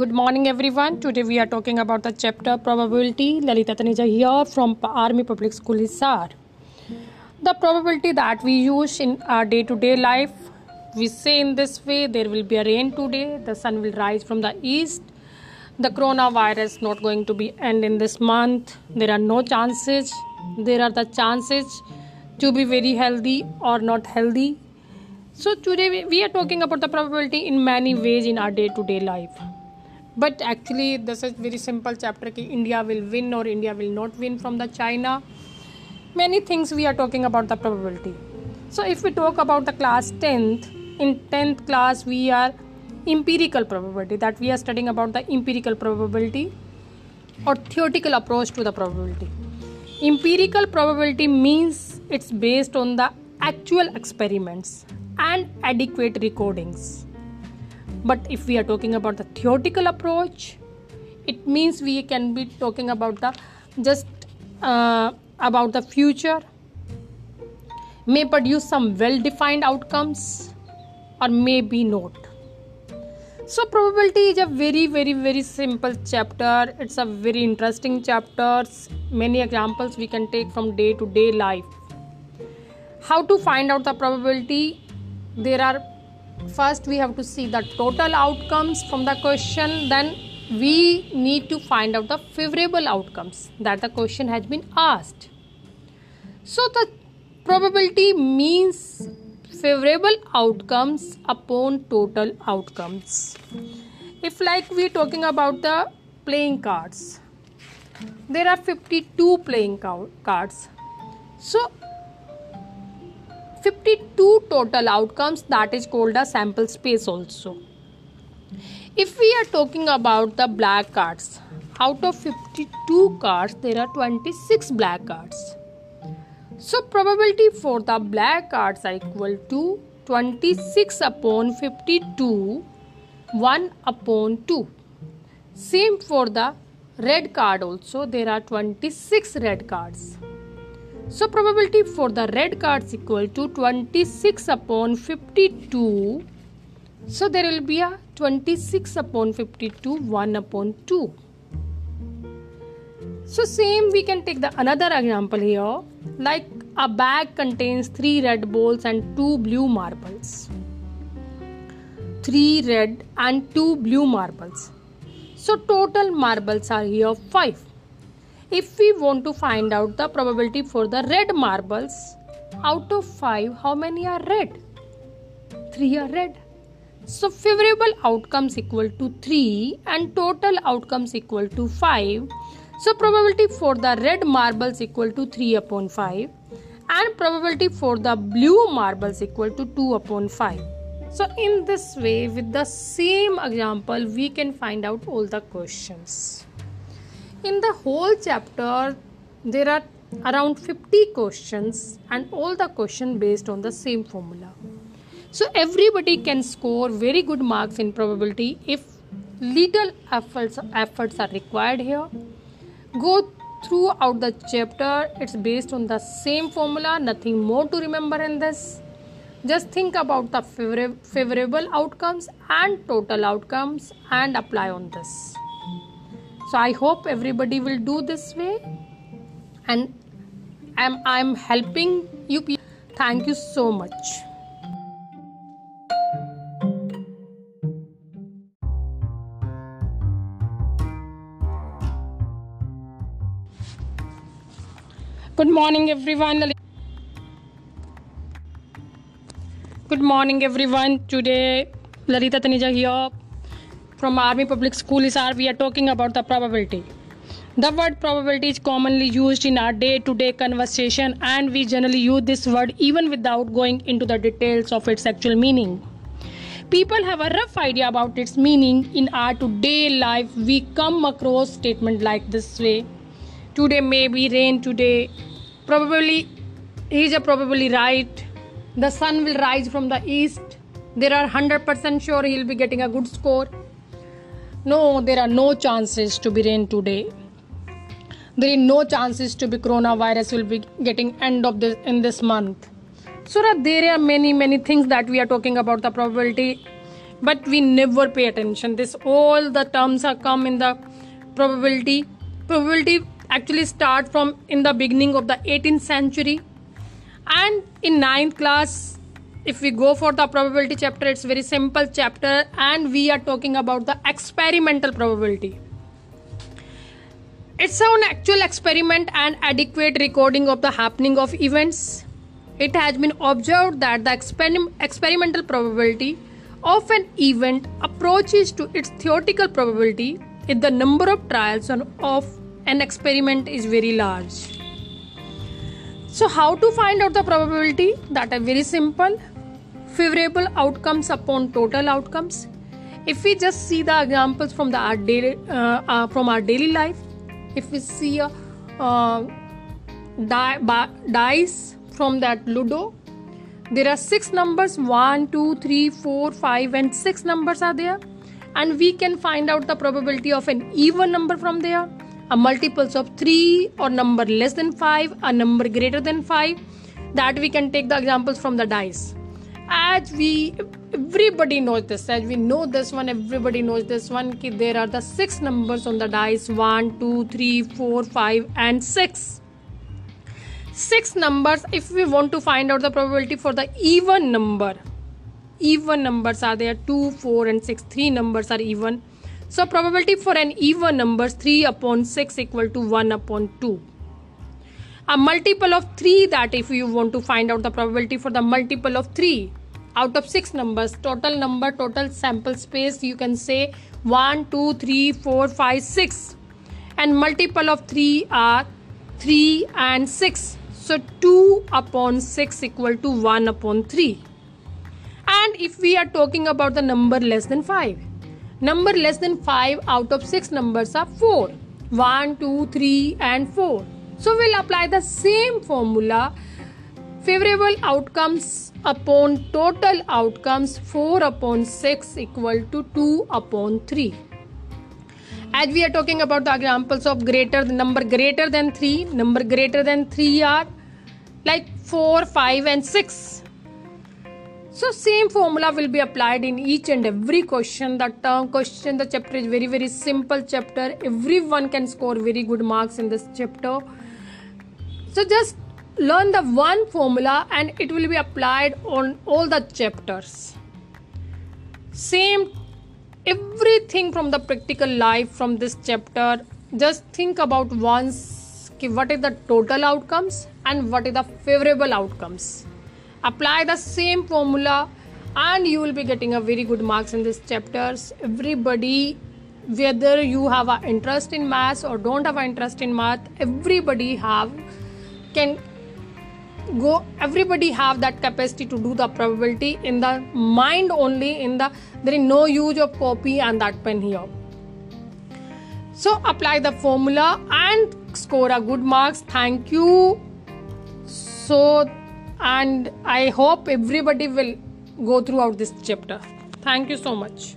Good morning, everyone. Today we are talking about the chapter probability. Lalita Taneja here from Army Public School Hisar. The probability that we use in our day to day life, we say in this way there will be a rain today, the sun will rise from the east, the coronavirus not going to be end in this month, there are no chances, there are the chances to be very healthy or not healthy. So today we are talking about the probability in many ways in our day to day life but actually this is very simple chapter ki india will win or india will not win from the china. Many things we are talking about the probability. So if we talk about the class 10th in 10th class we are empirical probability that we are studying about the empirical probability or theoretical approach to the probability. Empirical probability means it's based on the actual experiments and adequate recordings but if we are talking about the theoretical approach it means we can be talking about the just uh, about the future. May produce some well defined outcomes or maybe not. So probability is a very very very simple chapter. It's a very interesting chapter many examples we can take from day to day life. How to find out the probability? There are first we have to see the total outcomes from the question. Then we need to find out the favorable outcomes that the question has been asked. So the probability means favorable outcomes upon total outcomes. If like we are talking about the playing cards there are 52 playing cards. So 52 total outcomes that is called a sample space also. If we are talking about the black cards out of 52 cards there are 26 black cards. So probability for the black cards are equal to 26 upon 52 1 upon 2 same for the red card also there are 26 red cards so probability for the red cards equal to 26 upon 52. So there will be a 26 upon 52 1 upon 2. So same we can take the another example here like a bag contains 3 red balls and 2 blue marbles. 3 red and 2 blue marbles. So total marbles are here 5 if we want to find out the probability for the red marbles out of 5 how many are red? 3 are red. So favorable outcomes equal to 3 and total outcomes equal to 5 so probability for the red marbles equal to 3 upon 5 and probability for the blue marbles equal to 2 upon 5 so in this way with the same example we can find out all the questions in the whole chapter, there are around 50 questions and all the question based on the same formula. So everybody can score very good marks in probability if little efforts efforts are required here. Go throughout the chapter. It's based on the same formula. Nothing more to remember in this. Just think about the favorable outcomes and total outcomes and apply on this so i hope everybody will do this way. And i'm i'm helping you thank you so much. Good morning everyone. Good morning everyone. Today lalita Taneja here from Army Public School Hisar, we are talking about the probability. The word probability is commonly used in our day to day conversation, and we generally use this word even without going into the details of its actual meaning. People have a rough idea about its meaning in our today life. We come across statement like this way Today may be rain today. Probably he is probably right. The sun will rise from the east. There are 100% sure he will be getting a good score no there are no chances to be rain today. There is no chances to be coronavirus will be getting end of this in this month. So there are many many things that we are talking about the probability but we never pay attention. This all the terms are come in the probability. Probability actually start from in the beginning of the 18th century. And in ninth class if we go for the probability chapter it's very simple chapter and we are talking about the experimental probability it's an actual experiment and adequate recording of the happening of events it has been observed that the exper- experimental probability of an event approaches to its theoretical probability if the number of trials of an experiment is very large. So, how to find out the probability? That are very simple. Favorable outcomes upon total outcomes. If we just see the examples from the our daily, uh, uh, from our daily life, if we see a uh, die, dice from that Ludo, there are six numbers 1 2 3 4 5 and 6 numbers are there and we can find out the probability of an even number from there a multiples of 3 or number less than 5 a number greater than 5 that we can take the examples from the dice. As we everybody knows this as we know this one everybody knows this one ki there are the six numbers on the dice 1 2 3 4 5 and 6 six numbers if we want to find out the probability for the even number even numbers are there 2 4 and 6 three numbers are even so probability for an even number 3 upon 6 equal to 1 upon 2 a multiple of 3 that if you want to find out the probability for the multiple of 3 out of 6 numbers total number total sample space you can say 1 2 3 4 5 6 and multiple of 3 are 3 and 6 so 2 upon 6 equal to 1 upon 3. And if we are talking about the number less than 5, number less than 5 out of 6 numbers are 4. 1, 2, 3 and 4. So we'll apply the same formula favorable outcomes upon total outcomes 4 upon 6 equal to 2 upon 3 as we are talking about the examples of greater number greater than 3 number greater than 3 are like 4 5 and 6 so same formula will be applied in each and every question. The term question the chapter is very very simple chapter. Everyone can score very good marks in this chapter. So just learn the one formula and it will be applied on all the chapters. Same everything from the practical life from this chapter. Just think about once what is the total outcomes and what is the favorable outcomes apply the same formula and you will be getting a very good marks in these chapters. Everybody whether you have an interest in maths or don't have an interest in math everybody have can go everybody have that capacity to do the probability in the mind only in the there is no use of copy and that pen here. So apply the formula and score a good marks. Thank you. So and i hope everybody will go throughout this chapter. Thank you so much